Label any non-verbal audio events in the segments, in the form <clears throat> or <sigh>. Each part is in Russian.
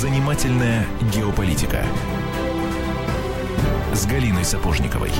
Занимательная геополитика с Галиной Сапожниковой.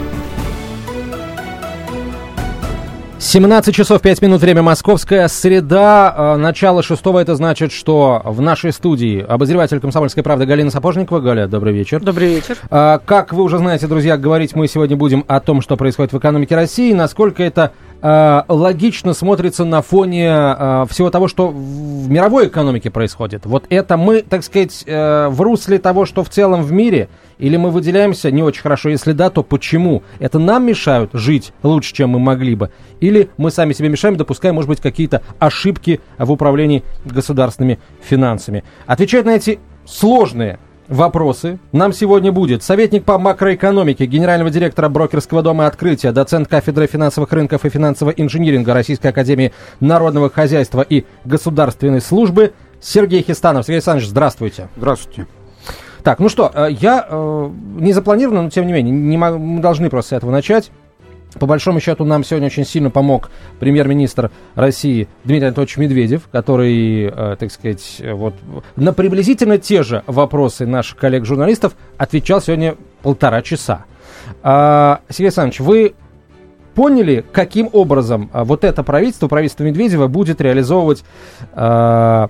17 часов 5 минут, время московская, среда, э, начало шестого, это значит, что в нашей студии обозреватель «Комсомольской правды» Галина Сапожникова. Галя, добрый вечер. Добрый вечер. А, Как вы уже знаете, друзья, говорить мы сегодня будем о том, что происходит в экономике России, насколько это э, логично смотрится на фоне э, всего того, что в мировой экономике происходит. Вот это мы, так сказать, э, в русле того, что в целом в мире, или мы выделяемся не очень хорошо, если да, то почему? Это нам мешают жить лучше, чем мы могли бы? Или мы сами себе мешаем, допуская, может быть, какие-то ошибки в управлении государственными финансами? Отвечать на эти сложные вопросы нам сегодня будет советник по макроэкономике генерального директора брокерского дома «Открытие», доцент кафедры финансовых рынков и финансового инжиниринга Российской академии народного хозяйства и государственной службы Сергей Хистанов. Сергей Александрович, здравствуйте. Здравствуйте. Так, ну что, э, я э, не запланировано, но тем не менее, не мы должны просто с этого начать. По большому счету, нам сегодня очень сильно помог премьер-министр России Дмитрий Анатольевич Медведев, который, э, так сказать, э, вот на приблизительно те же вопросы наших коллег-журналистов отвечал сегодня полтора часа. А, Сергей Александрович, вы поняли, каким образом а, вот это правительство, правительство Медведева, будет реализовывать а,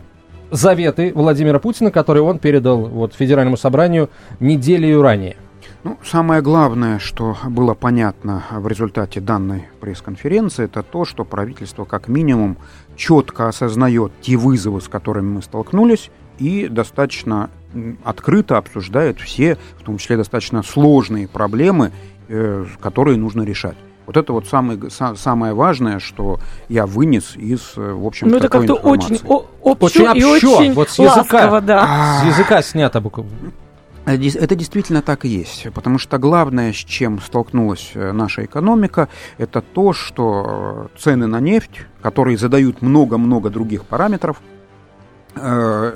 заветы Владимира Путина, которые он передал вот, Федеральному собранию неделю ранее? Ну, самое главное, что было понятно в результате данной пресс-конференции, это то, что правительство как минимум четко осознает те вызовы, с которыми мы столкнулись, и достаточно открыто обсуждает все, в том числе достаточно сложные проблемы, э, которые нужно решать. Вот это вот самый, са- самое важное, что я вынес из, э, в общем, Ну, это как-то очень о- общо Очень и общо, очень вот с языка. ласково, да. С языка снято буквально. Э, Это действительно так и есть, потому что главное, с чем столкнулась э, наша экономика, это то, что э, цены на нефть, которые задают много-много других параметров,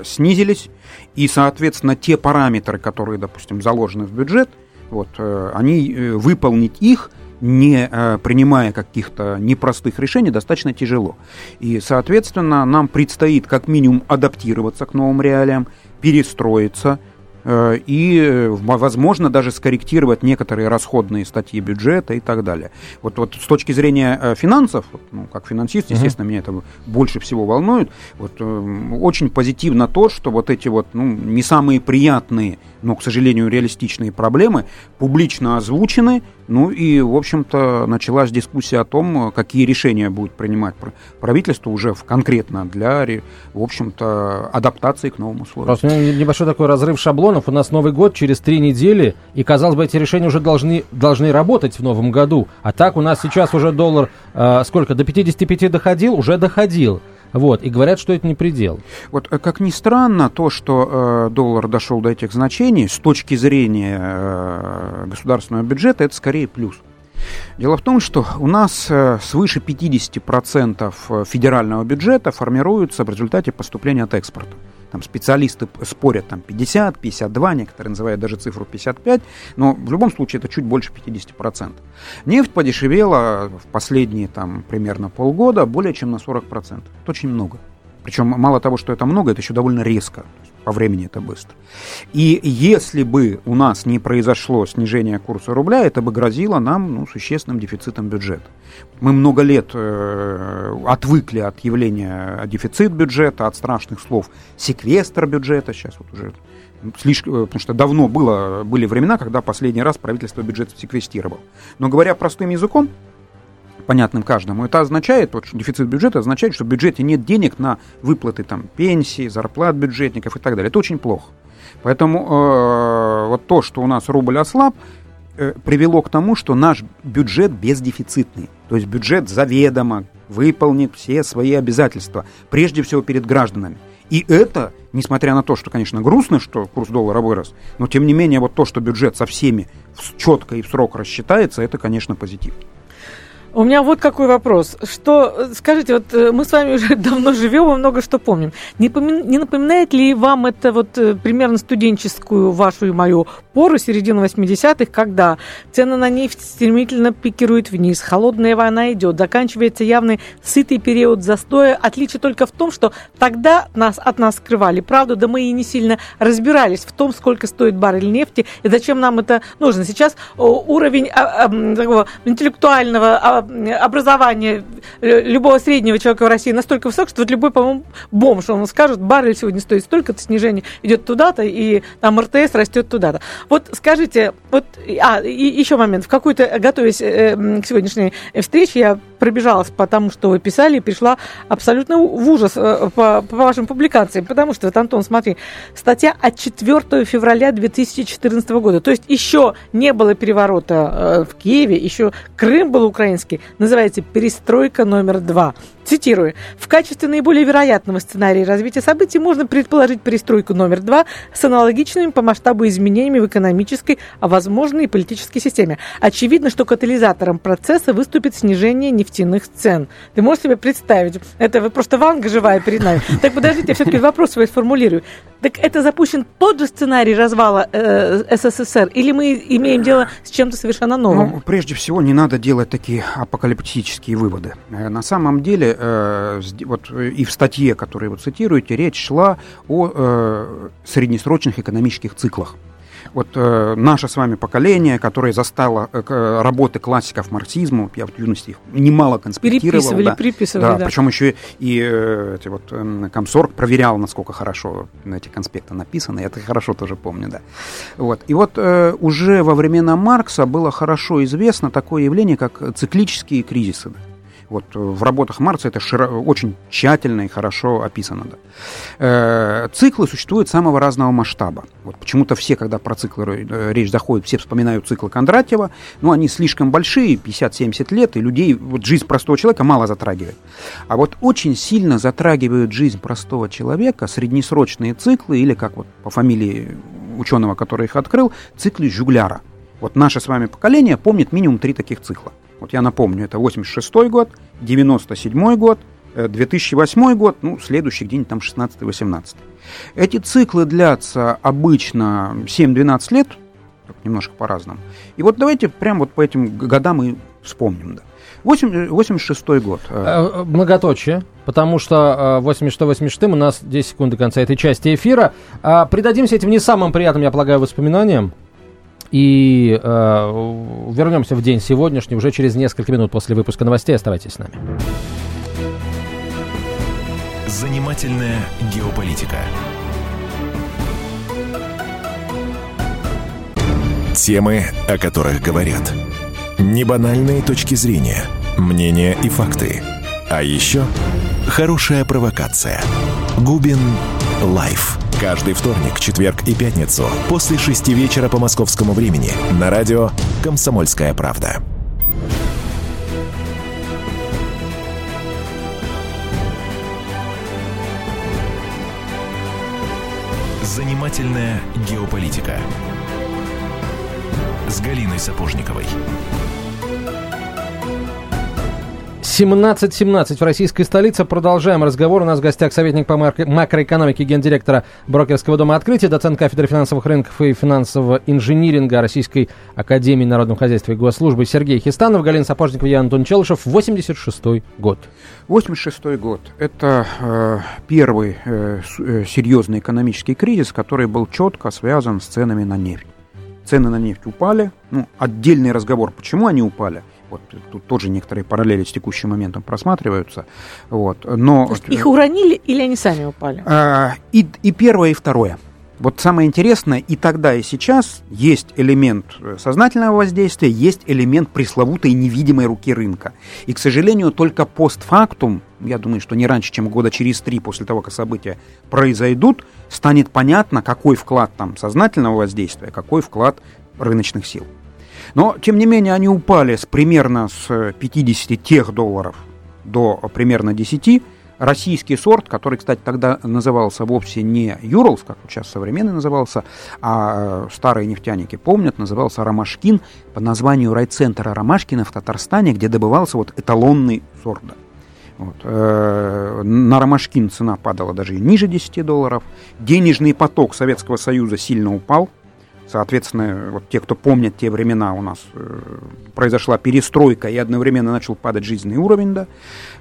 снизились, и, соответственно, те параметры, которые, допустим, заложены в бюджет, вот, они выполнить их не принимая каких-то непростых решений, достаточно тяжело. И, соответственно, нам предстоит как минимум адаптироваться к новым реалиям, перестроиться, и, э, возможно, даже скорректировать некоторые расходные статьи бюджета и так далее. Вот, вот с точки зрения э, финансов, ну, как финансист, естественно, меня это больше всего волнует, вот, э, очень позитивно то, что вот эти вот, ну, не самые приятные, но, к сожалению, реалистичные проблемы публично озвучены, ну и, в общем-то, началась дискуссия о том, э, какие решения будет принимать пр- правительство уже в, конкретно для, в общем-то, адаптации к новым условиям. Просто небольшой такой разрыв шаблонов. У нас Новый год через три недели, и, казалось бы, эти решения уже должны, должны работать в новом году. А так у нас сейчас уже доллар, э, сколько, до 55 доходил? Уже доходил. Вот, и говорят, что это не предел. Вот э, как ни странно, то, что э, доллар дошел до этих значений, с точки зрения э, государственного бюджета, это скорее плюс. Дело в том, что у нас э, свыше 50% федерального бюджета формируется в результате поступления от экспорта. Там специалисты спорят, там 50, 52, некоторые называют даже цифру 55, но в любом случае это чуть больше 50%. Нефть подешевела в последние там примерно полгода более чем на 40%. Это очень много. Причем мало того, что это много, это еще довольно резко. По времени это быстро. И если бы у нас не произошло снижение курса рубля, это бы грозило нам ну, существенным дефицитом бюджета. Мы много лет э, отвыкли от явления дефицит бюджета, от страшных слов секвестр бюджета. Сейчас вот уже слишком, э, потому что давно было, были времена, когда последний раз правительство бюджет секвестировало. Но говоря простым языком, понятным каждому, это означает, вот, что дефицит бюджета означает, что в бюджете нет денег на выплаты там, пенсий, зарплат бюджетников и так далее. Это очень плохо. Поэтому э, вот то, что у нас рубль ослаб, э, привело к тому, что наш бюджет бездефицитный. То есть бюджет заведомо выполнит все свои обязательства, прежде всего перед гражданами. И это, несмотря на то, что, конечно, грустно, что курс доллара вырос, но тем не менее вот то, что бюджет со всеми четко и в срок рассчитается, это, конечно, позитив. У меня вот какой вопрос. Что, скажите, вот э, мы с вами уже <laughs> давно живем и много что помним. Не, помин, не напоминает ли вам это вот э, примерно студенческую вашу и мою пору, середину 80-х, когда цены на нефть стремительно пикируют вниз, холодная война идет, заканчивается явный сытый период застоя. Отличие только в том, что тогда нас от нас скрывали правду, да мы и не сильно разбирались в том, сколько стоит баррель нефти и зачем нам это нужно. Сейчас уровень а, а, такого интеллектуального а, образования любого среднего человека в России настолько высок, что вот любой, по-моему, бомж, он скажет, баррель сегодня стоит столько-то, снижение идет туда-то, и там РТС растет туда-то. Вот скажите, вот, а, и еще момент, в какой-то, готовясь э, к сегодняшней встрече, я пробежалась по тому, что вы писали, и пришла абсолютно в ужас э, по, по вашим публикациям, потому что, вот, Антон, смотри, статья от 4 февраля 2014 года, то есть еще не было переворота э, в Киеве, еще Крым был украинский, называется «Перестройка номер два». Цитирую. В качестве наиболее вероятного сценария развития событий можно предположить перестройку номер два с аналогичными по масштабу изменениями в экономической, а возможно и политической системе. Очевидно, что катализатором процесса выступит снижение нефтяных цен. Ты можешь себе представить? Это вы просто ванга живая перед нами. Так подождите, я все-таки вопрос свой сформулирую. Так это запущен тот же сценарий развала э, СССР, или мы имеем дело с чем-то совершенно новым? Ну, прежде всего, не надо делать такие апокалиптические выводы. Э, на самом деле, Э, вот и в статье, которую вы цитируете, речь шла о э, среднесрочных экономических циклах. Вот э, наше с вами поколение, которое застало э, работы классиков марксизма, я в юности их немало конспектировал. Переписывали, да, приписывали, да, да. Причем еще и э, эти вот, э, комсорг проверял, насколько хорошо эти конспекты написаны, я это хорошо тоже помню, да. Вот. И вот э, уже во времена Маркса было хорошо известно такое явление, как циклические кризисы. Вот э, в работах Марца это широ, очень тщательно и хорошо описано. Да. Э, циклы существуют самого разного масштаба. Вот почему-то все, когда про циклы э, речь заходит, все вспоминают циклы Кондратьева, но они слишком большие, 50-70 лет, и людей, вот жизнь простого человека мало затрагивает. А вот очень сильно затрагивают жизнь простого человека среднесрочные циклы, или как вот по фамилии ученого, который их открыл, циклы Жугляра. Вот наше с вами поколение помнит минимум три таких цикла. Вот я напомню, это 86 год, 97 год, 2008 э, год, ну, следующий где-нибудь там 16-18. Эти циклы длятся обычно 7-12 лет, немножко по-разному. И вот давайте прямо вот по этим годам и вспомним, да. 86 год. Э. Э, многоточие, потому что 86-86 у нас 10 секунд до конца этой части эфира. А, придадимся этим не самым приятным, я полагаю, воспоминаниям. И э, вернемся в день сегодняшний уже через несколько минут после выпуска новостей. Оставайтесь с нами. Занимательная геополитика. Темы, о которых говорят. Небанальные точки зрения, мнения и факты. А еще хорошая провокация. Губин Live. Каждый вторник, четверг и пятницу после шести вечера по московскому времени на радио «Комсомольская правда». Занимательная геополитика с Галиной Сапожниковой. 17.17 в российской столице. Продолжаем разговор. У нас в гостях советник по макроэкономике гендиректора брокерского дома «Открытие», доцент кафедры финансовых рынков и финансового инжиниринга Российской Академии Народного Хозяйства и Госслужбы Сергей Хистанов, Галина Сапожникова, я Антон Челышев. 86 год. 86 год. Это э, первый э, э, серьезный экономический кризис, который был четко связан с ценами на нефть. Цены на нефть упали. Ну, отдельный разговор, почему они упали – вот тут тоже некоторые параллели с текущим моментом просматриваются. Вот, но... Есть их уронили или они сами упали? А, и, и первое, и второе. Вот самое интересное, и тогда, и сейчас есть элемент э, сознательного воздействия, есть элемент пресловутой невидимой руки рынка. И, к сожалению, только постфактум, я думаю, что не раньше, чем года через три после того, как события произойдут, станет понятно, какой вклад там сознательного воздействия, какой вклад рыночных сил. Но, тем не менее, они упали с примерно с 50 тех долларов до примерно 10, российский сорт, который, кстати, тогда назывался вовсе не Юрлс, как сейчас современный назывался, а старые нефтяники помнят, назывался Ромашкин по названию райцентра Ромашкина в Татарстане, где добывался вот эталонный сорт. Вот. Э, на Ромашкин цена падала даже ниже 10 долларов. Денежный поток Советского Союза сильно упал. Соответственно, вот те, кто помнят те времена, у нас э, произошла перестройка и одновременно начал падать жизненный уровень, да.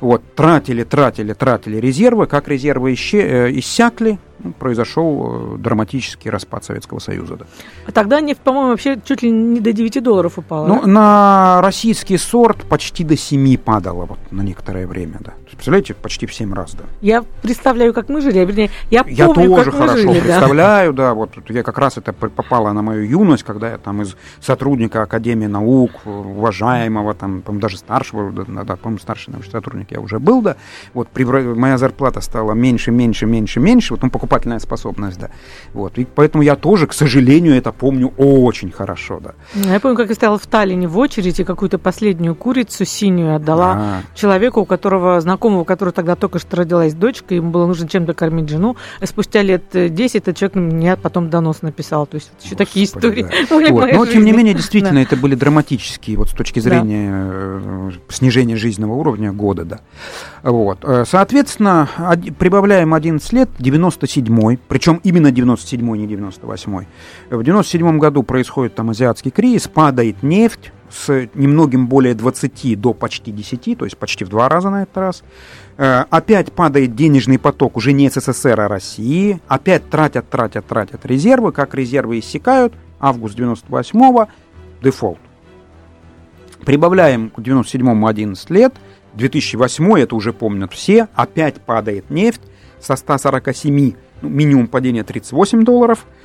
Вот, тратили, тратили, тратили резервы. Как резервы исче, э, иссякли, ну, произошел э, драматический распад Советского Союза. Да. А тогда нефть, по-моему, вообще чуть ли не до 9 долларов упала. Ну, да? на российский сорт почти до 7 падало вот на некоторое время, да. Представляете, почти в 7 раз, да. Я представляю, как мы жили, а вернее, я помню, Я тоже как мы хорошо жили, представляю, да. да, вот я как раз это попало на мою юность, когда я там из сотрудника Академии наук, уважаемого, там, по даже старшего, да, да по-моему, старший научный сотрудник я уже был, да, вот при, моя зарплата стала меньше, меньше, меньше, меньше, вот покупал покупательная способность, да. Вот. И поэтому я тоже, к сожалению, это помню очень хорошо, да. Я помню, как я стояла в Таллине в очереди, какую-то последнюю курицу синюю отдала А-а-а. человеку, у которого, знакомого, у которого тогда только что родилась дочка, ему было нужно чем-то кормить жену. И спустя лет 10 этот человек мне потом донос написал. То есть еще Господи, такие истории да. <laughs> вот. Но, тем не менее, действительно, да. это были драматические, вот с точки зрения да. Э, снижения жизненного уровня года, да. Вот. Э, соответственно, прибавляем 11 лет, 97-й, причем именно 97-й, не 98-й. В 97 году происходит там азиатский кризис, падает нефть с немногим более 20 до почти 10, то есть почти в два раза на этот раз. Э, опять падает денежный поток уже не СССР, а России. Опять тратят, тратят, тратят резервы. Как резервы иссякают, август 98-го, дефолт. Прибавляем к 97-му 11 лет – 2008 это уже помнят все, опять падает нефть со 147, ну, минимум падения 38 долларов –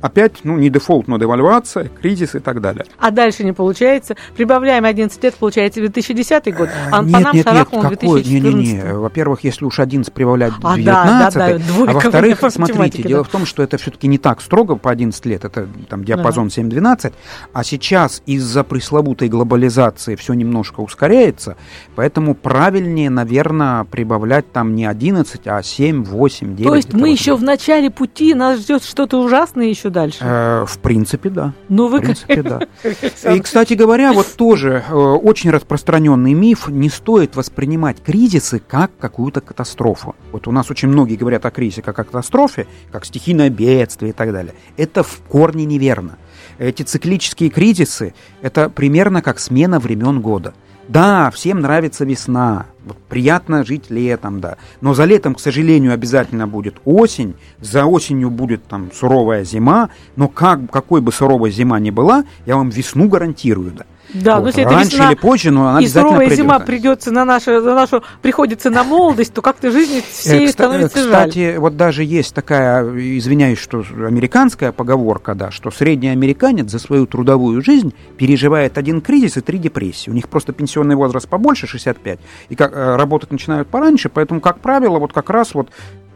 опять, ну, не дефолт, но девальвация, кризис и так далее. А дальше не получается. Прибавляем 11 лет, получается 2010 год, а нет, по нам нет, шарахнул нет, какой? 2014. Не, не, не. Во-первых, если уж 11 прибавлять а, 19, да, да, да, а во-вторых, смотрите, да. дело в том, что это все-таки не так строго по 11 лет, это там диапазон да. 7-12, а сейчас из-за пресловутой глобализации все немножко ускоряется, поэтому правильнее, наверное, прибавлять там не 11, а 7, 8, 9. То есть мы еще в начале пути, нас ждет что-то ужасное еще дальше? Э, в принципе, да. Ну, вы в принципе, да. <laughs> И, кстати говоря, вот тоже э, очень распространенный миф, не стоит воспринимать кризисы как какую-то катастрофу. Вот у нас очень многие говорят о кризисе как о катастрофе, как стихийное бедствие и так далее. Это в корне неверно. Эти циклические кризисы – это примерно как смена времен года. Да, всем нравится весна, вот приятно жить летом, да. Но за летом, к сожалению, обязательно будет осень, за осенью будет там суровая зима, но как, какой бы суровая зима ни была, я вам весну гарантирую, да. Да, вот. но если Раньше весна, или позже, но она и суровая придет. зима придется на нашу, на нашу, приходится на молодость, то как-то жизнь всей э, становится кстати, жаль. Кстати, вот даже есть такая, извиняюсь, что американская поговорка, да, что средний американец за свою трудовую жизнь переживает один кризис и три депрессии. У них просто пенсионный возраст побольше, 65, и как, э, работать начинают пораньше, поэтому, как правило, вот как раз вот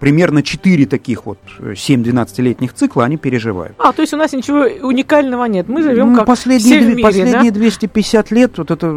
примерно 4 таких вот 7-12-летних цикла они переживают. А, то есть у нас ничего уникального нет. Мы живем ну, как последние, все в мире, Последние да? 250 лет вот это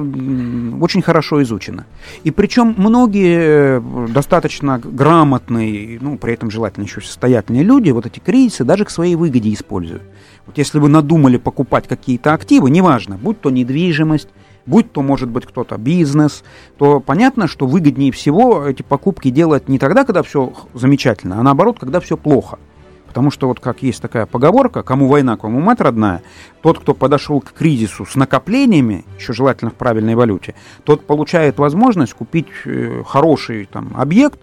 очень хорошо изучено. И причем многие э, достаточно грамотные, ну, при этом желательно еще состоятельные люди, вот эти кризисы даже к своей выгоде используют. Вот если вы надумали покупать какие-то активы, неважно, будь то недвижимость, будь то, может быть, кто-то бизнес, то понятно, что выгоднее всего эти покупки делать не тогда, когда все замечательно, а наоборот, когда все плохо. Потому что вот как есть такая поговорка, кому война, кому мать родная, тот, кто подошел к кризису с накоплениями, еще желательно в правильной валюте, тот получает возможность купить э, хороший там, объект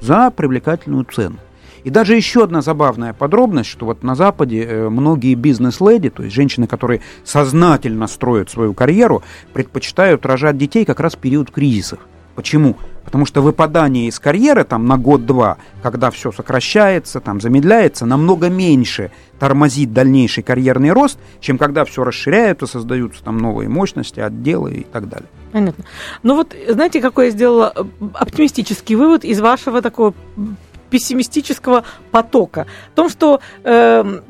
за привлекательную цену. И даже еще одна забавная подробность, что вот на Западе э, многие бизнес-леди, то есть женщины, которые сознательно строят свою карьеру, предпочитают рожать детей как раз в период кризисов. Почему? Потому что выпадание из карьеры там на год-два, когда все сокращается, там замедляется, намного меньше тормозит дальнейший карьерный рост, чем когда все расширяется, создаются там новые мощности, отделы и так далее. Понятно. Ну вот, знаете, какой я сделала оптимистический вывод из вашего такого пессимистического потока. В том, что э,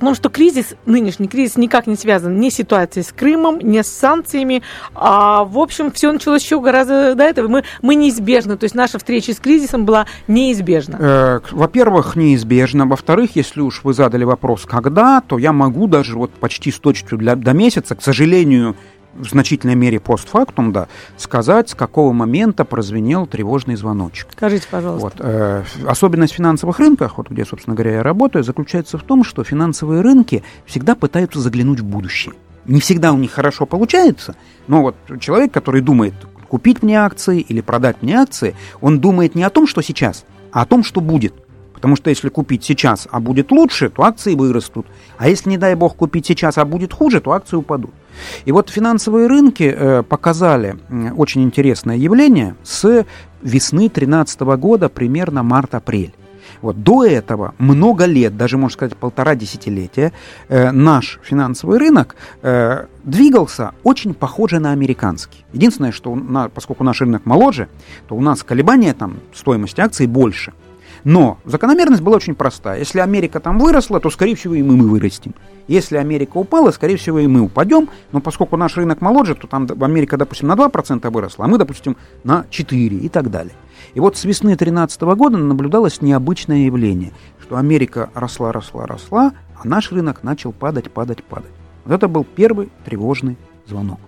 Потому что кризис, нынешний кризис никак не связан ни с ситуацией с Крымом, ни с санкциями. А, в общем, все началось еще гораздо до этого. Мы, мы неизбежно, то есть наша встреча с кризисом была неизбежна. Э, во-первых, неизбежно. Во-вторых, если уж вы задали вопрос, когда, то я могу даже вот почти с точностью для, до месяца, к сожалению, в значительной мере постфактум, да, сказать, с какого момента прозвенел тревожный звоночек. Скажите, пожалуйста. Вот, э, особенность финансовых рынков, вот где, собственно говоря, я работаю, заключается в том, что финансовые рынки всегда пытаются заглянуть в будущее. Не всегда у них хорошо получается, но вот человек, который думает, купить мне акции или продать мне акции, он думает не о том, что сейчас, а о том, что будет. Потому что если купить сейчас, а будет лучше, то акции вырастут. А если, не дай бог, купить сейчас, а будет хуже, то акции упадут. И вот финансовые рынки э, показали очень интересное явление с весны 2013 года, примерно март-апрель. Вот до этого много лет, даже можно сказать полтора десятилетия, э, наш финансовый рынок э, двигался очень похоже на американский. Единственное, что на, поскольку наш рынок моложе, то у нас колебания там стоимости акций больше. Но закономерность была очень простая. Если Америка там выросла, то, скорее всего, и мы, мы вырастем. Если Америка упала, скорее всего, и мы упадем. Но поскольку наш рынок моложе, то там Америка, допустим, на 2% выросла, а мы, допустим, на 4% и так далее. И вот с весны 2013 года наблюдалось необычное явление, что Америка росла, росла, росла, а наш рынок начал падать, падать, падать. Вот это был первый тревожный звонок.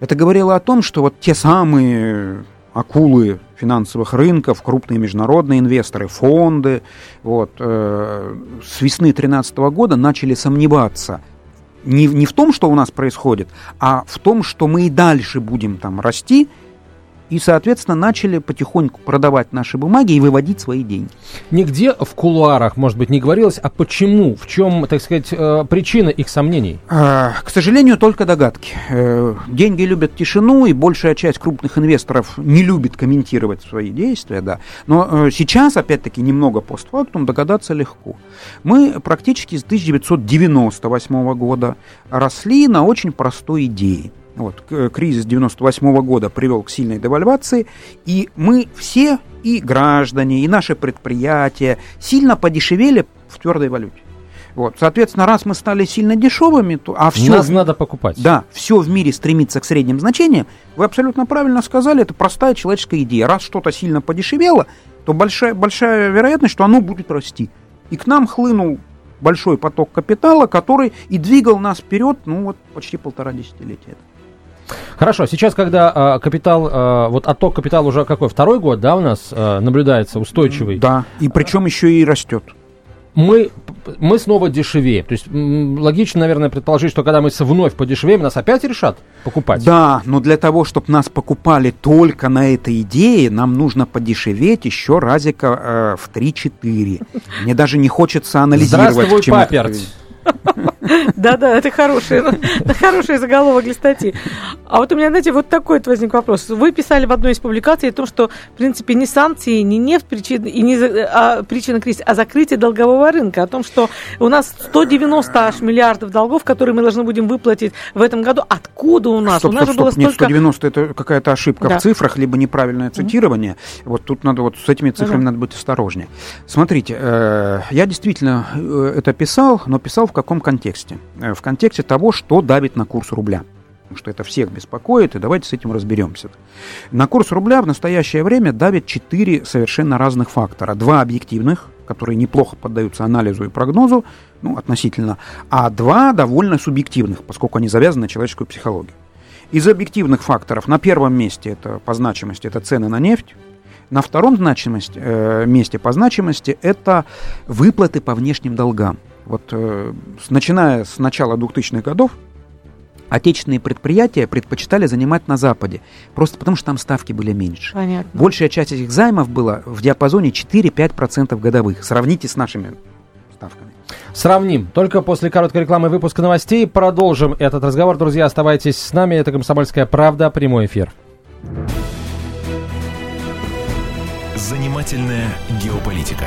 Это говорило о том, что вот те самые акулы финансовых рынков, крупные международные инвесторы, фонды, вот, э, с весны 2013 года начали сомневаться. Не, не в том, что у нас происходит, а в том, что мы и дальше будем там расти, и, соответственно, начали потихоньку продавать наши бумаги и выводить свои деньги. Нигде в кулуарах, может быть, не говорилось, а почему, в чем, так сказать, э, причина их сомнений? А, к сожалению, только догадки. Э, деньги любят тишину, и большая часть крупных инвесторов не любит комментировать свои действия, да. Но э, сейчас, опять-таки, немного постфактум догадаться легко. Мы практически с 1998 года росли на очень простой идее – вот, кризис 98 года привел к сильной девальвации, и мы все, и граждане, и наши предприятия сильно подешевели в твердой валюте. Вот, соответственно, раз мы стали сильно дешевыми, то а все нас в... надо покупать. Да, все в мире стремится к средним значениям. Вы абсолютно правильно сказали, это простая человеческая идея. Раз что-то сильно подешевело, то большая большая вероятность, что оно будет расти. И к нам хлынул большой поток капитала, который и двигал нас вперед, ну вот почти полтора десятилетия. Хорошо, сейчас, когда э, капитал, э, вот отток капитала уже какой, второй год, да, у нас э, наблюдается устойчивый? Да, и причем еще и растет. Мы, мы снова дешевее. То есть логично, наверное, предположить, что когда мы вновь подешевеем, нас опять решат покупать. Да, но для того, чтобы нас покупали только на этой идее, нам нужно подешеветь еще разика э, в 3-4. Мне даже не хочется анализировать. Здравствуй, паперть. <laughs> Да-да, это хороший, <laughs> хороший заголовок для статьи. А вот у меня, знаете, вот такой вот возник вопрос. Вы писали в одной из публикаций о том, что, в принципе, не санкции, не нефть причина, и не а, причина кризиса, а закрытие долгового рынка. О том, что у нас 190 аж миллиардов долгов, которые мы должны будем выплатить в этом году. Откуда у нас? Стоп, у нас стоп, же было стоп. Нет, 190 это какая-то ошибка да. в цифрах, либо неправильное цитирование. Mm-hmm. Вот тут надо вот с этими цифрами mm-hmm. надо быть осторожнее. Смотрите, э, я действительно э, это писал, но писал в каком контексте? Э, в контексте того, что давит на курс рубля. Потому что это всех беспокоит, и давайте с этим разберемся. На курс рубля в настоящее время давит четыре совершенно разных фактора. Два объективных, которые неплохо поддаются анализу и прогнозу, ну, относительно, а два довольно субъективных, поскольку они завязаны на человеческую психологию. Из объективных факторов на первом месте это по значимости это цены на нефть, на втором значимости, э, месте по значимости это выплаты по внешним долгам. Вот э, начиная с начала 2000-х годов отечественные предприятия предпочитали занимать на Западе, просто потому что там ставки были меньше. Понятно. Большая часть этих займов была в диапазоне 4-5% годовых. Сравните с нашими ставками. Сравним. Только после короткой рекламы выпуска новостей продолжим этот разговор. Друзья, оставайтесь с нами. Это «Комсомольская правда». Прямой эфир. Занимательная геополитика.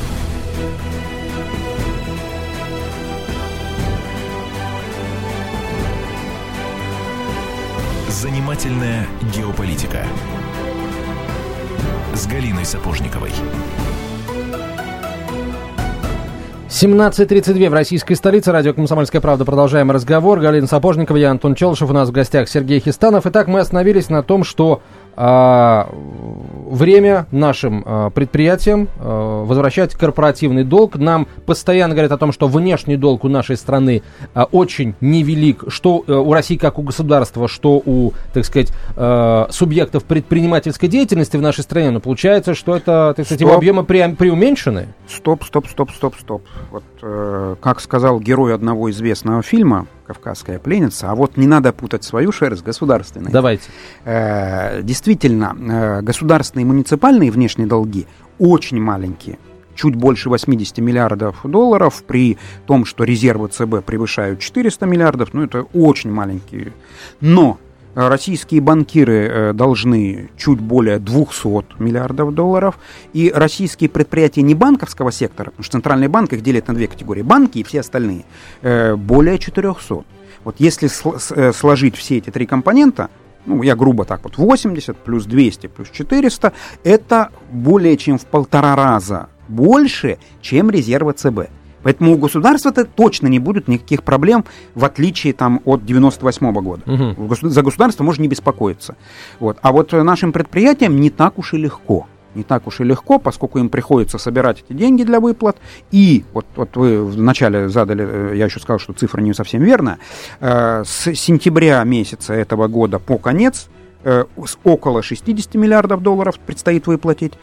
Занимательная геополитика с Галиной Сапожниковой. 17.32 в российской столице. Радио «Комсомольская правда». Продолжаем разговор. Галина Сапожникова, я Антон Челшев. У нас в гостях Сергей Хистанов. Итак, мы остановились на том, что а, время нашим а, предприятиям а, возвращать корпоративный долг. Нам постоянно говорят о том, что внешний долг у нашей страны очень невелик, что э, у России как у государства, что у, так сказать, субъектов предпринимательской деятельности в нашей стране. Но получается, что это, так сказать, его объемы пре преуменьшены. Стоп, стоп, стоп, стоп, стоп. Вот, э, как сказал герой одного известного фильма, кавказская пленница, а вот не надо путать свою шерсть государственной. Давайте. Э, действительно, э, государственные и муниципальные внешние долги очень маленькие чуть больше 80 миллиардов долларов, при том, что резервы ЦБ превышают 400 миллиардов, ну это очень маленькие. Но Российские банкиры э, должны чуть более 200 миллиардов долларов, и российские предприятия не банковского сектора, потому что центральный банк их делит на две категории, банки и все остальные, э, более 400. Вот если э, сложить все эти три компонента, ну, я грубо так вот, 80 плюс 200 плюс 400, это более чем в полтора раза больше, чем резервы ЦБ. Поэтому у государства-то точно не будет никаких проблем, в отличие там, от 98 -го года. Угу. За государство можно не беспокоиться. Вот. А вот нашим предприятиям не так уж и легко. Не так уж и легко, поскольку им приходится собирать эти деньги для выплат. И вот, вот вы вначале задали, э, я еще сказал, что цифра не совсем верная. Э, с сентября месяца этого года по конец э, около 60 миллиардов долларов предстоит выплатить,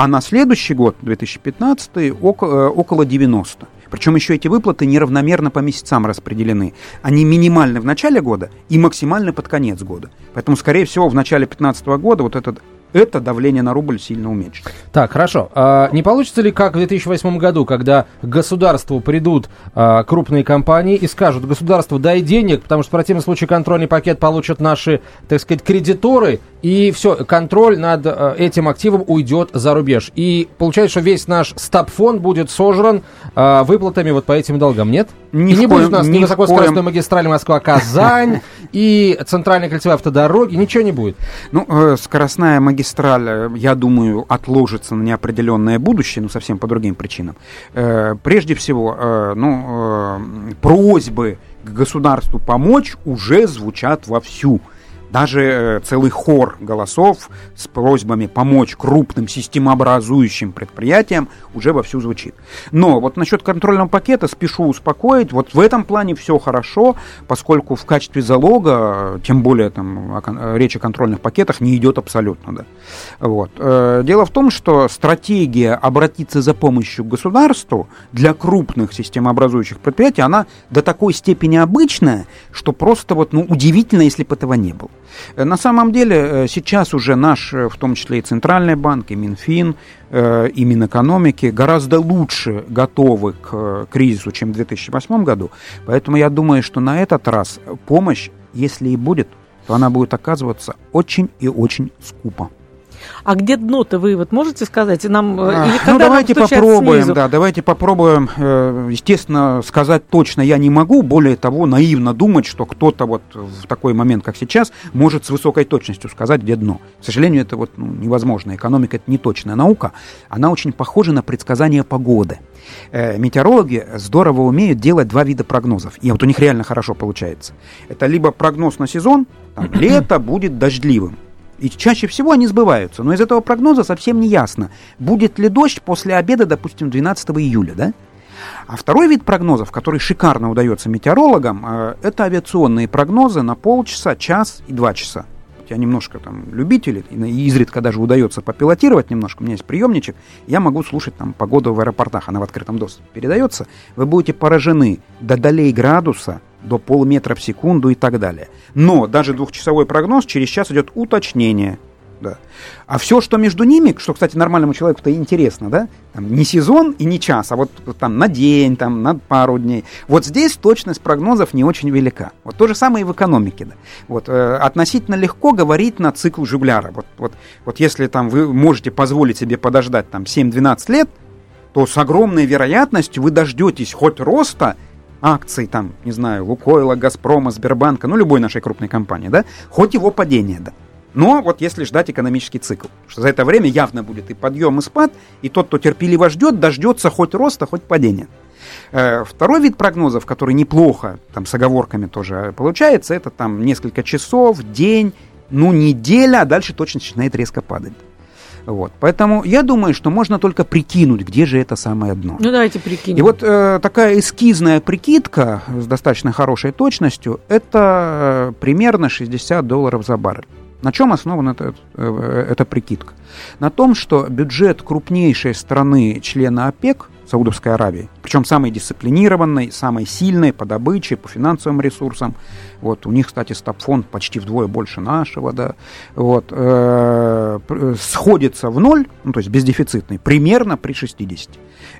а на следующий год, 2015, около, около 90. Причем еще эти выплаты неравномерно по месяцам распределены. Они минимальны в начале года и максимальны под конец года. Поэтому, скорее всего, в начале 2015 года вот этот это давление на рубль сильно уменьшится. Так, хорошо. А не получится ли, как в 2008 году, когда государству придут а, крупные компании и скажут, государство, дай денег, потому что в противном случае контрольный пакет получат наши, так сказать, кредиторы, и все, контроль над а, этим активом уйдет за рубеж. И получается, что весь наш стаб-фонд будет сожран а, выплатами вот по этим долгам, нет? Ни и не коем, будет у нас ни высокоскоростной магистрали Москва-Казань, <laughs> и центральные кольцевые автодороги, ничего не будет. Ну, э, скоростная магистраль, э, я думаю, отложится на неопределенное будущее, но совсем по другим причинам. Э, прежде всего, ну, просьбы к государству помочь уже звучат вовсю даже э, целый хор голосов с просьбами помочь крупным системообразующим предприятиям уже вовсю звучит. Но вот насчет контрольного пакета спешу успокоить, вот в этом плане все хорошо, поскольку в качестве залога, тем более там речь о контрольных пакетах не идет абсолютно. Да. Вот. Э, дело в том, что стратегия обратиться за помощью к государству для крупных системообразующих предприятий, она до такой степени обычная, что просто вот, ну, удивительно, если бы этого не было. Э, на самом деле э, сейчас уже наш, э, в том числе и Центральный банк, и Минфин, и Минэкономики гораздо лучше готовы к кризису, чем в 2008 году. Поэтому я думаю, что на этот раз помощь, если и будет, то она будет оказываться очень и очень скупо. А где дно-то вы вот можете сказать? Нам, э, или ну, давайте попробуем, снизу? да, давайте попробуем. Э, естественно, сказать точно я не могу. Более того, наивно думать, что кто-то вот в такой момент, как сейчас, может с высокой точностью сказать, где дно. К сожалению, это вот ну, невозможно. Экономика – это не точная наука. Она очень похожа на предсказание погоды. Э, метеорологи здорово умеют делать два вида прогнозов. И вот у них реально хорошо получается. Это либо прогноз на сезон, там, <clears throat> лето будет дождливым. И чаще всего они сбываются. Но из этого прогноза совсем не ясно, будет ли дождь после обеда, допустим, 12 июля, да? А второй вид прогнозов, который шикарно удается метеорологам, э, это авиационные прогнозы на полчаса, час и два часа. я немножко там любитель, и изредка даже удается попилотировать немножко, у меня есть приемничек, я могу слушать там погоду в аэропортах, она в открытом доступе передается, вы будете поражены до долей градуса, до полметра в секунду и так далее. Но даже двухчасовой прогноз, через час идет уточнение – да. А все, что между ними, что, кстати, нормальному человеку-то интересно, да, там, не сезон и не час, а вот там на день, там, на пару дней. Вот здесь точность прогнозов не очень велика. Вот то же самое и в экономике. Да. Вот, э, относительно легко говорить на цикл Жугляра. Вот, вот, вот если там вы можете позволить себе подождать там 7-12 лет, то с огромной вероятностью вы дождетесь хоть роста акций, там, не знаю, Лукойла, Газпрома, Сбербанка, ну, любой нашей крупной компании, да, хоть его падения, да. Но вот если ждать экономический цикл, что за это время явно будет и подъем, и спад, и тот, кто терпеливо ждет, дождется хоть роста, хоть падения. Э, второй вид прогнозов, который неплохо, там с оговорками тоже получается, это там несколько часов, день, ну неделя, а дальше точно начинает резко падать. Вот. Поэтому я думаю, что можно только прикинуть, где же это самое дно. Ну давайте прикинем. И вот э, такая эскизная прикидка с достаточно хорошей точностью, это э, примерно 60 долларов за баррель. На чем основана эта, э, эта прикидка? На том, что бюджет крупнейшей страны члена ОПЕК, Саудовской Аравии, причем самой дисциплинированной, самой сильной по добыче, по финансовым ресурсам. Вот, у них, кстати, стоп-фонд почти вдвое больше нашего, да, вот, э, сходится в ноль, ну, то есть бездефицитный, примерно при 60.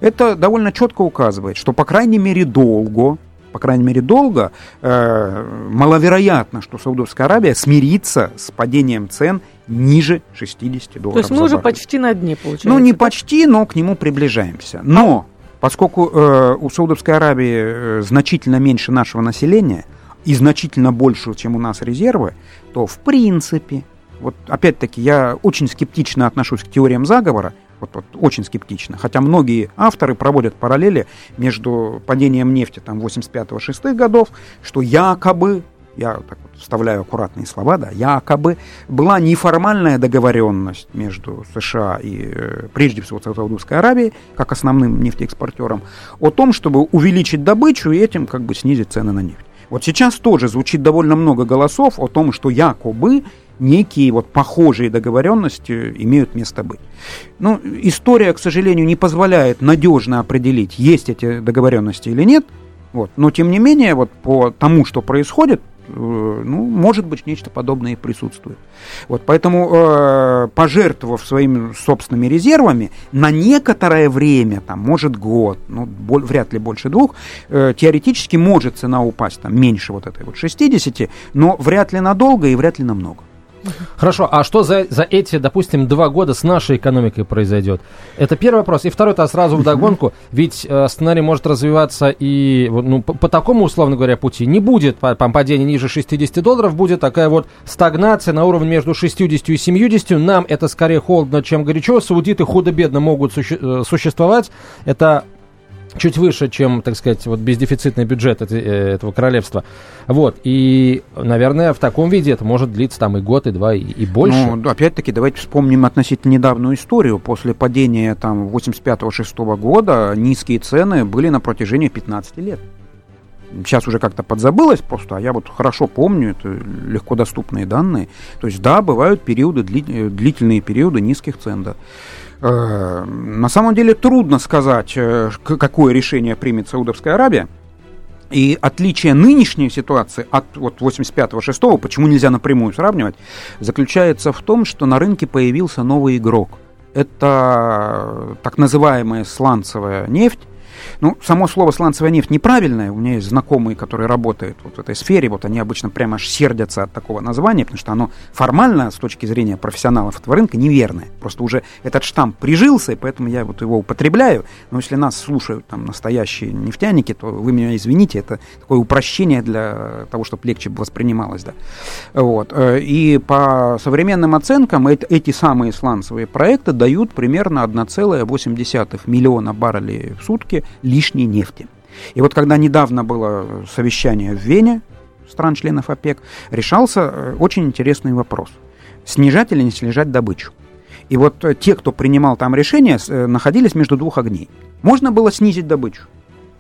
Это довольно четко указывает, что, по крайней мере, долго, по крайней мере, долго, э, маловероятно, что Саудовская Аравия смирится с падением цен ниже 60 долларов. То есть мы уже почти на дне, получается? Ну, не почти, но к нему приближаемся. Но, поскольку э, у Саудовской Аравии э, значительно меньше нашего населения и значительно больше, чем у нас резервы, то в принципе, вот опять-таки я очень скептично отношусь к теориям заговора, вот, вот очень скептично. Хотя многие авторы проводят параллели между падением нефти там 85-6 годов, что якобы я так вот вставляю аккуратные слова, да, якобы была неформальная договоренность между США и, э, прежде всего, Саудовской Аравией, как основным нефтеэкспортером, о том, чтобы увеличить добычу и этим как бы снизить цены на нефть. Вот сейчас тоже звучит довольно много голосов о том, что якобы некие вот похожие договоренности имеют место быть. Ну, история, к сожалению, не позволяет надежно определить, есть эти договоренности или нет. Вот. Но, тем не менее, вот по тому, что происходит, ну, может быть, нечто подобное и присутствует. Вот, поэтому, э, пожертвовав своими собственными резервами, на некоторое время, там, может год, ну, боль, вряд ли больше двух, э, теоретически может цена упасть там, меньше вот этой вот 60, но вряд ли надолго и вряд ли намного. Хорошо, а что за, за эти, допустим, два года с нашей экономикой произойдет? Это первый вопрос. И второй, то сразу в догонку. Ведь э, сценарий может развиваться и ну, по, по такому, условно говоря, пути. Не будет по, по падения ниже 60 долларов, будет такая вот стагнация на уровне между 60 и 70. Нам это скорее холодно, чем горячо. Саудиты худо-бедно могут суще, э, существовать. Это чуть выше, чем, так сказать, вот бездефицитный бюджет э, этого королевства. Вот, и, наверное, в таком виде это может длиться там и год, и два, и, больше. Ну, опять-таки, давайте вспомним относительно недавнюю историю. После падения там 85-6 года низкие цены были на протяжении 15 лет. Сейчас уже как-то подзабылось просто, а я вот хорошо помню, это легко доступные данные. То есть, да, бывают периоды, длительные периоды низких цен, да. Э, на самом деле трудно сказать, э, какое решение примет Саудовская Аравия. И отличие нынешней ситуации от вот 85-6, почему нельзя напрямую сравнивать, заключается в том, что на рынке появился новый игрок. Это так называемая сланцевая нефть, ну, само слово сланцевая нефть неправильное. У меня есть знакомые, которые работают вот в этой сфере. Вот они обычно прямо аж сердятся от такого названия, потому что оно формально, с точки зрения профессионалов этого рынка, неверное. Просто уже этот штамп прижился, и поэтому я вот его употребляю. Но если нас слушают там настоящие нефтяники, то вы меня извините, это такое упрощение для того, чтобы легче воспринималось. Да. Вот. Э, и по современным оценкам эти самые сланцевые проекты дают примерно 1,8 миллиона баррелей в сутки лишней нефти. И вот когда недавно было совещание в Вене стран-членов ОПЕК, решался э, очень интересный вопрос. Снижать или не снижать добычу? И вот э, те, кто принимал там решение, э, находились между двух огней. Можно было снизить добычу.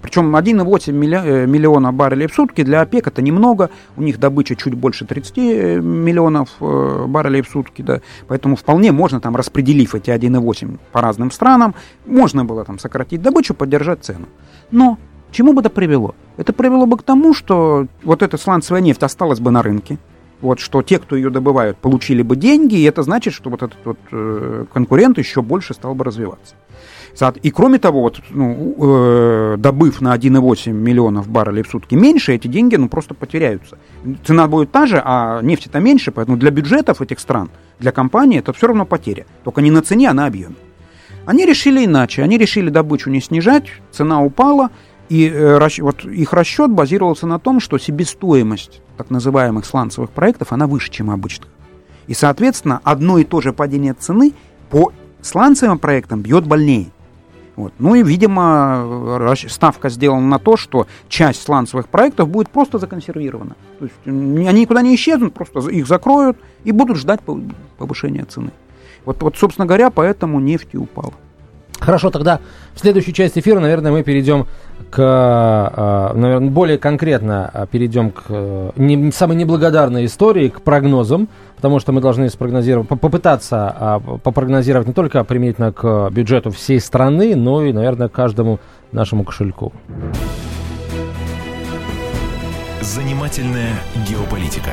Причем 1,8 э, миллиона баррелей в сутки для ОПЕК это немного. У них добыча чуть больше 30 э, миллионов э, баррелей в сутки. Да. Поэтому вполне можно там, распределив эти 1,8 по разным странам, можно было там сократить добычу, поддержать цену. Но чему бы это привело? Это привело бы к тому, что вот эта сланцевая нефть осталась бы на рынке, вот, что те, кто ее добывают, получили бы деньги, и это значит, что вот этот вот э, конкурент еще больше стал бы развиваться. И кроме того, вот, ну, э, добыв на 1,8 миллионов баррелей в сутки меньше, эти деньги ну, просто потеряются. Цена будет та же, а нефти-то меньше, поэтому для бюджетов этих стран, для компаний это все равно потеря. Только не на цене, а на объеме. Они решили иначе. Они решили добычу не снижать, цена упала, и э, вот их расчет базировался на том, что себестоимость так называемых сланцевых проектов, она выше, чем обычных. И, соответственно, одно и то же падение цены по сланцевым проектам бьет больнее. Вот. Ну и, видимо, ставка сделана на то, что часть сланцевых проектов будет просто законсервирована. То есть они никуда не исчезнут, просто их закроют и будут ждать повышения цены. Вот, вот собственно говоря, поэтому нефть и упала. Хорошо, тогда в следующей части эфира, наверное, мы перейдем к, а, наверное, более конкретно а, перейдем к э, не, самой неблагодарной истории, к прогнозам, потому что мы должны спрогнозировать, попытаться а, попрогнозировать не только применительно к бюджету всей страны, но и, наверное, каждому нашему кошельку. Занимательная геополитика.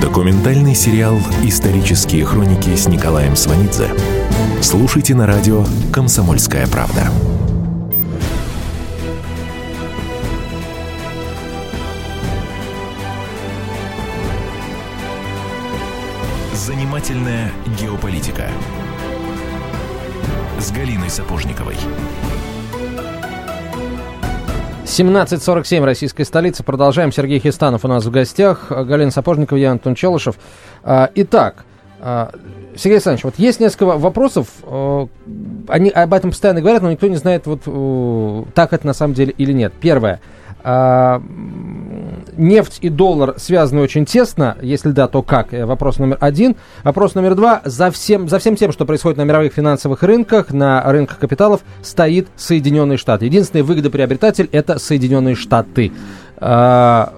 Документальный сериал «Исторические хроники» с Николаем Сванидзе – Слушайте на радио «Комсомольская правда». Занимательная геополитика с Галиной Сапожниковой. 17.47, российская столица. Продолжаем. Сергей Хистанов у нас в гостях. Галина Сапожникова, я Антон Челышев. А, итак, а, Сергей Александрович, вот есть несколько вопросов, они об этом постоянно говорят, но никто не знает, вот так это на самом деле или нет. Первое. Нефть и доллар связаны очень тесно. Если да, то как? Э, вопрос номер один. Вопрос номер два. За всем, за всем тем, что происходит на мировых финансовых рынках, на рынках капиталов, стоит Соединенные Штаты. Единственный выгодоприобретатель – это Соединенные Штаты. А,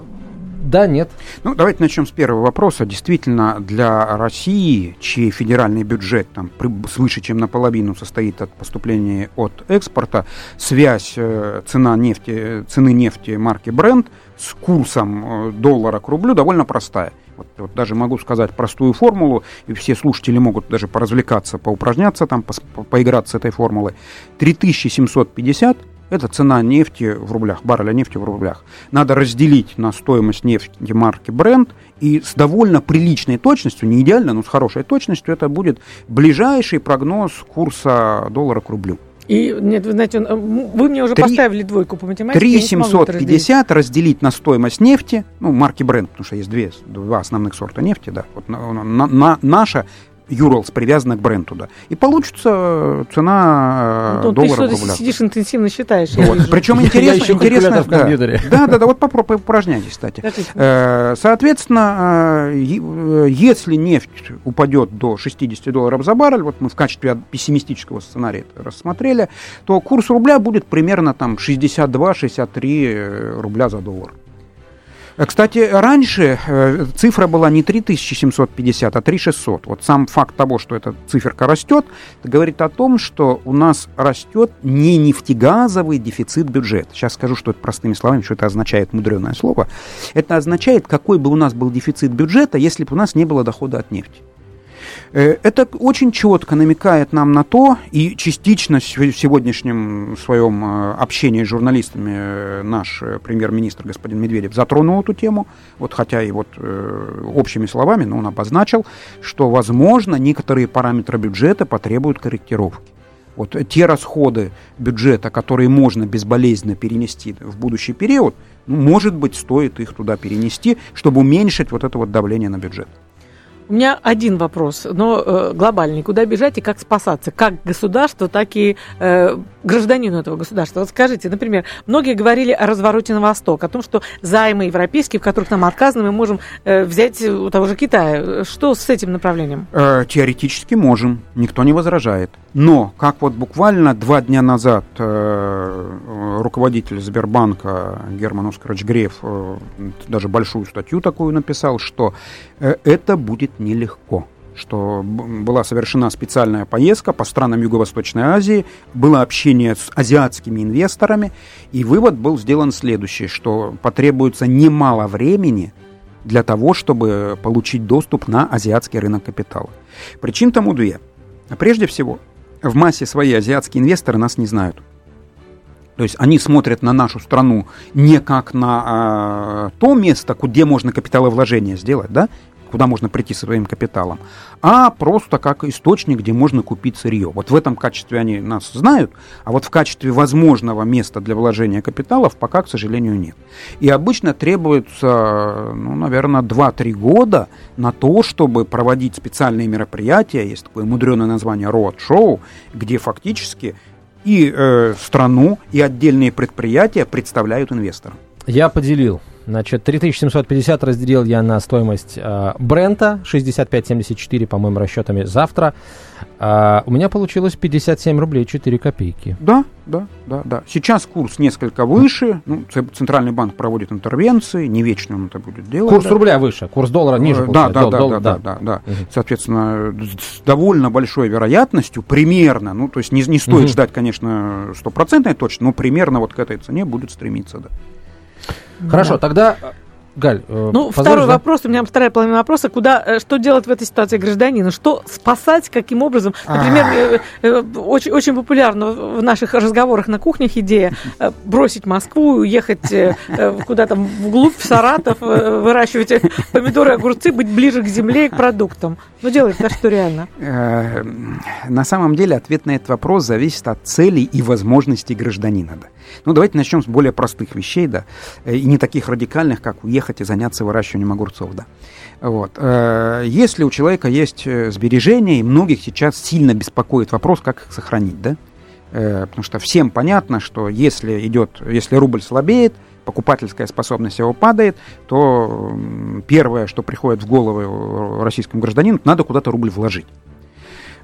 да, нет. Ну, давайте начнем с первого вопроса. Действительно, для России, чей федеральный бюджет там свыше, чем наполовину состоит от поступления от экспорта, связь э, цена нефти, цены нефти марки Brent с курсом э, доллара к рублю довольно простая. Вот, вот даже могу сказать простую формулу, и все слушатели могут даже поразвлекаться, поупражняться там, по, поиграть с этой формулой. 3750 это цена нефти в рублях, барреля нефти в рублях. Надо разделить на стоимость нефти марки Brent, и с довольно приличной точностью, не идеально, но с хорошей точностью, это будет ближайший прогноз курса доллара к рублю. И, нет, вы знаете, вы мне уже 3, поставили двойку по математике. 3750 разделить на стоимость нефти, ну, марки Brent, потому что есть две, два основных сорта нефти, да. Вот на, на, на, наша Юрлс привязана к бренду, да. И получится э, цена ну, доллара ты что ты сидишь интенсивно считаешь. Вот. Причем <laughs> интересно, интересно в компьютере. Да, да, да, вот попробуй упражняйтесь, кстати. Э, соответственно, э, если нефть упадет до 60 долларов за баррель, вот мы в качестве пессимистического сценария это рассмотрели, то курс рубля будет примерно там 62-63 рубля за доллар. Кстати, раньше э, цифра была не 3750, а 3600. Вот сам факт того, что эта циферка растет, говорит о том, что у нас растет не нефтегазовый дефицит бюджета. Сейчас скажу, что это простыми словами, что это означает мудреное слово. Это означает, какой бы у нас был дефицит бюджета, если бы у нас не было дохода от нефти. Э, это очень четко намекает нам на то, и частично в сегодняшнем своем э, общении с журналистами э, наш премьер-министр господин Медведев затронул эту тему, вот хотя и вот общими словами, но он обозначил, что, возможно, некоторые параметры бюджета потребуют корректировки. Вот те расходы бюджета, которые можно безболезненно перенести в будущий период, ну, может быть, стоит их туда перенести, чтобы уменьшить вот это вот давление на бюджет. У меня один вопрос, но э, глобальный. Куда бежать и как спасаться? Как государство, так и э, гражданину этого государства. Вот скажите, например, многие говорили о развороте на восток, о том, что займы европейские, в которых нам отказано, мы можем э, взять у того же Китая. Что с этим направлением? Э, теоретически можем, никто не возражает. Но, как вот буквально два дня назад э, руководитель Сбербанка Герман Оскарович Греф э, даже большую статью такую написал, что э, это будет нелегко что была совершена специальная поездка по странам Юго-Восточной Азии, было общение с азиатскими инвесторами, и вывод был сделан следующий, что потребуется немало времени для того, чтобы получить доступ на азиатский рынок капитала. Причин тому две. Прежде всего, в массе своей азиатские инвесторы нас не знают. То есть они смотрят на нашу страну не как на э, то место, где можно капиталовложение сделать, да, куда можно прийти своим капиталом, а просто как источник, где можно купить сырье. Вот в этом качестве они нас знают, а вот в качестве возможного места для вложения капиталов пока, к сожалению, нет. И обычно требуется, ну, наверное, 2-3 года на то, чтобы проводить специальные мероприятия, есть такое мудреное название Show, где фактически и э, страну, и отдельные предприятия представляют инвесторам. Я поделил Значит, 3750 разделил я на стоимость э, Брента, 65,74, по моим расчетам, завтра. Э, у меня получилось 57 рублей 4 копейки. Да, да, да, да. Сейчас курс несколько выше. Ну, Центральный банк проводит интервенции, не вечно он это будет делать. Курс да. рубля выше, курс доллара ниже. Э, да, да, Дол, да, дол, да, да, да, да, да. Угу. Соответственно, с довольно большой вероятностью, примерно, ну, то есть не, не стоит угу. ждать, конечно, стопроцентной точно, но примерно вот к этой цене будет стремиться, да. Хорошо, да. тогда Галь, э, ну, второй да? вопрос, у меня вторая половина вопроса, куда, э, что делать в этой ситуации гражданину, что спасать, каким образом, например, э, очень, очень популярно в наших разговорах на кухнях идея бросить Москву, уехать куда-то вглубь, в Саратов, выращивать помидоры, огурцы, быть ближе к земле и к продуктам. Ну, делать-то что реально? На самом деле ответ на этот вопрос зависит от целей и возможностей гражданина. Ну, давайте начнем с более простых вещей, да, и не таких радикальных, как уехать и заняться выращиванием огурцов, да. Вот. Э, если у человека есть э, сбережения, и многих сейчас сильно беспокоит вопрос, как их сохранить, да, э, потому что всем понятно, что если идет, если рубль слабеет, покупательская способность его падает, то первое, что приходит в голову российскому гражданину, надо куда-то рубль вложить.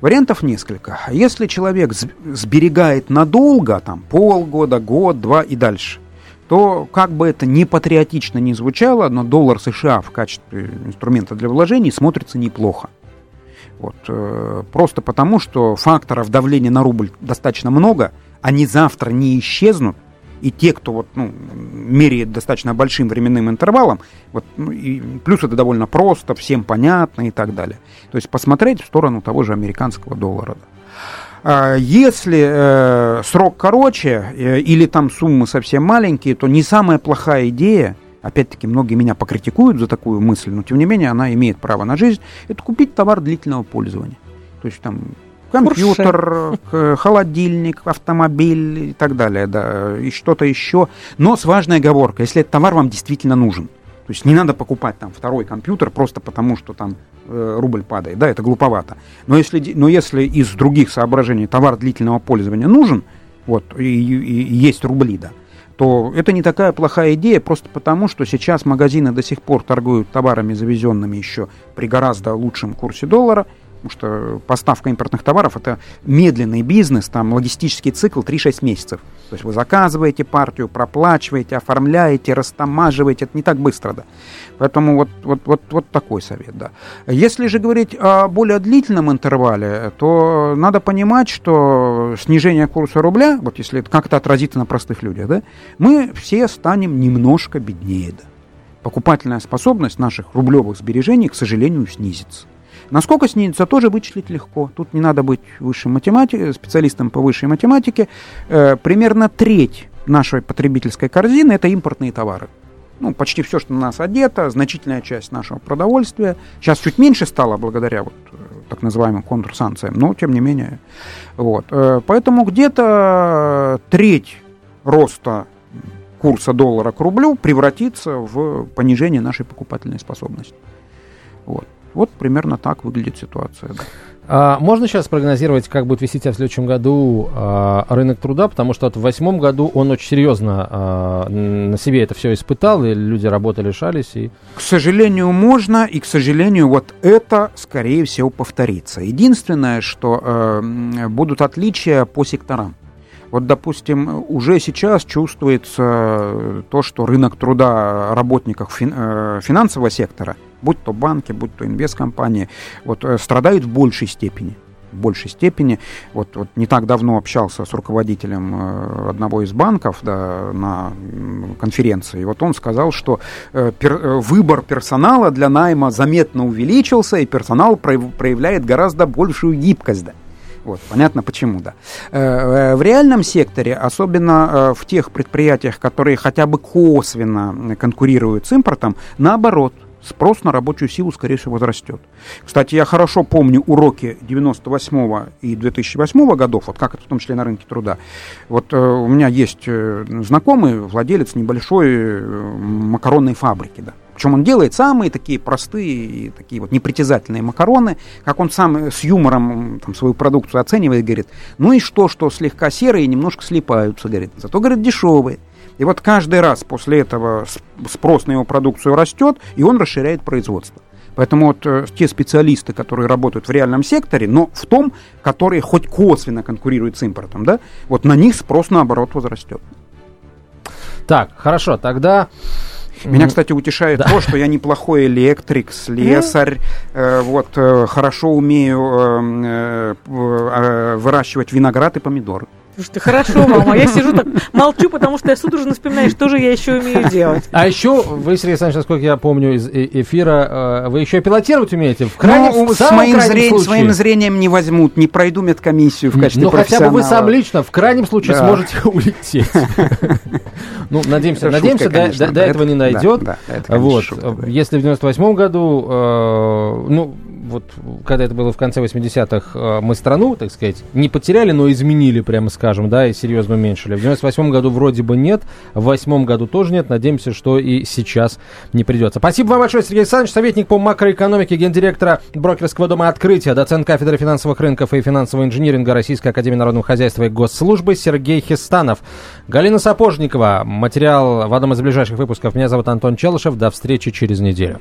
Вариантов несколько. Если человек сберегает надолго, там полгода, год, два и дальше, то как бы это не патриотично не звучало, но доллар США в качестве инструмента для вложений смотрится неплохо. Вот, э, просто потому, что факторов давления на рубль достаточно много, они завтра не исчезнут, и те, кто вот, ну, меряет достаточно большим временным интервалом, вот, ну, и плюс это довольно просто, всем понятно и так далее. То есть посмотреть в сторону того же американского доллара. Да. Если э, срок короче э, или там суммы совсем маленькие, то не самая плохая идея, опять-таки многие меня покритикуют за такую мысль, но тем не менее она имеет право на жизнь, это купить товар длительного пользования. То есть там компьютер, холодильник, автомобиль и так далее, да, и что-то еще. Но с важной оговоркой, если этот товар вам действительно нужен. То есть не надо покупать там второй компьютер просто потому, что там э, рубль падает, да, это глуповато. Но если, но если из других соображений товар длительного пользования нужен, вот, и, и, и есть рубли, да, то это не такая плохая идея, просто потому, что сейчас магазины до сих пор торгуют товарами, завезенными еще при гораздо лучшем курсе доллара, потому что поставка импортных товаров это медленный бизнес, там логистический цикл 3-6 месяцев. То есть вы заказываете партию, проплачиваете, оформляете, растамаживаете, это не так быстро, да. Поэтому вот, вот, вот, вот такой совет, да. Если же говорить о более длительном интервале, то надо понимать, что снижение курса рубля, вот если это как-то отразится на простых людях, да, мы все станем немножко беднее, да. Покупательная способность наших рублевых сбережений, к сожалению, снизится. Насколько снизится, тоже вычислить легко. Тут не надо быть высшим математиком, специалистом по высшей математике. Э, примерно треть нашей потребительской корзины – это импортные товары. Ну, почти все, что на нас одето, значительная часть нашего продовольствия. Сейчас чуть меньше стало благодаря вот, э, так называемым контрсанкциям, но тем не менее. Вот. Э, поэтому где-то треть роста курса доллара к рублю превратится в понижение нашей покупательной способности. Вот. Вот примерно так выглядит ситуация. Да. А, можно сейчас прогнозировать, как будет вести себя в следующем году а, рынок труда, потому что вот в восьмом году он очень серьезно а, на себе это все испытал, и люди работали, лишались. И... К сожалению, можно, и, к сожалению, вот это, скорее всего, повторится. Единственное, что э, будут отличия по секторам. Вот, допустим, уже сейчас чувствуется то, что рынок труда работников э, финансового сектора, будь то банки, будь то инвесткомпании, вот, э, страдают в большей степени в большей степени. Вот, вот не так давно общался с руководителем э, одного из банков да, на конференции. И вот он сказал, что пер, выбор персонала для найма заметно увеличился, и персонал проявляет гораздо большую гибкость. Да. Вот, понятно почему, да. Э, э, в реальном секторе, особенно э, в тех предприятиях, которые хотя бы косвенно конкурируют с импортом, наоборот, спрос на рабочую силу, скорее всего, возрастет. Кстати, я хорошо помню уроки 98 и 2008 годов, вот как это в том числе на рынке труда. Вот у меня есть знакомый, владелец небольшой макаронной фабрики, да. Причем он делает самые такие простые, такие вот непритязательные макароны, как он сам с юмором там, свою продукцию оценивает, говорит, ну и что, что слегка серые, немножко слипаются, говорит, зато, говорит, дешевые. И вот каждый раз после этого спрос на его продукцию растет, и он расширяет производство. Поэтому вот э, те специалисты, которые работают в реальном секторе, но в том, которые хоть косвенно конкурируют с импортом, да, вот на них спрос наоборот возрастет. Так, хорошо, тогда меня, кстати, утешает да. то, что я неплохой электрик, слесарь, э, вот, э, хорошо умею э, э, э, выращивать виноград и помидоры. Слушайте, хорошо, мама. Я сижу так, молчу, потому что я судорожно вспоминаю, что же я еще умею <laughs> делать. А еще вы, Сергей Александрович, насколько я помню из э, эфира, э, вы еще пилотировать умеете? В крайнем, ну, с моим, зрень, своим зрением не возьмут, не пройду медкомиссию в качестве Ну, хотя бы вы сам лично, в крайнем случае, да. сможете <laughs> улететь. <laughs> Ну, надеемся, надеемся, до этого не найдет. Вот. Если в 98 году, э, ну, вот когда это было в конце 80-х, э, мы страну, так сказать, не потеряли, но изменили, прямо скажем, да, и серьезно уменьшили. В 98 году вроде бы нет, в 8 году тоже нет. Надеемся, что и сейчас не придется. Спасибо вам большое, Сергей Александрович, советник по макроэкономике, гендиректора брокерского дома «Открытие», доцент кафедры финансовых рынков и финансового инжиниринга Российской Академии Народного Хозяйства и Госслужбы Сергей Хистанов. Галина Сапожникова. Материал в одном из ближайших выпусков. Меня зовут Антон Челышев. До встречи через неделю.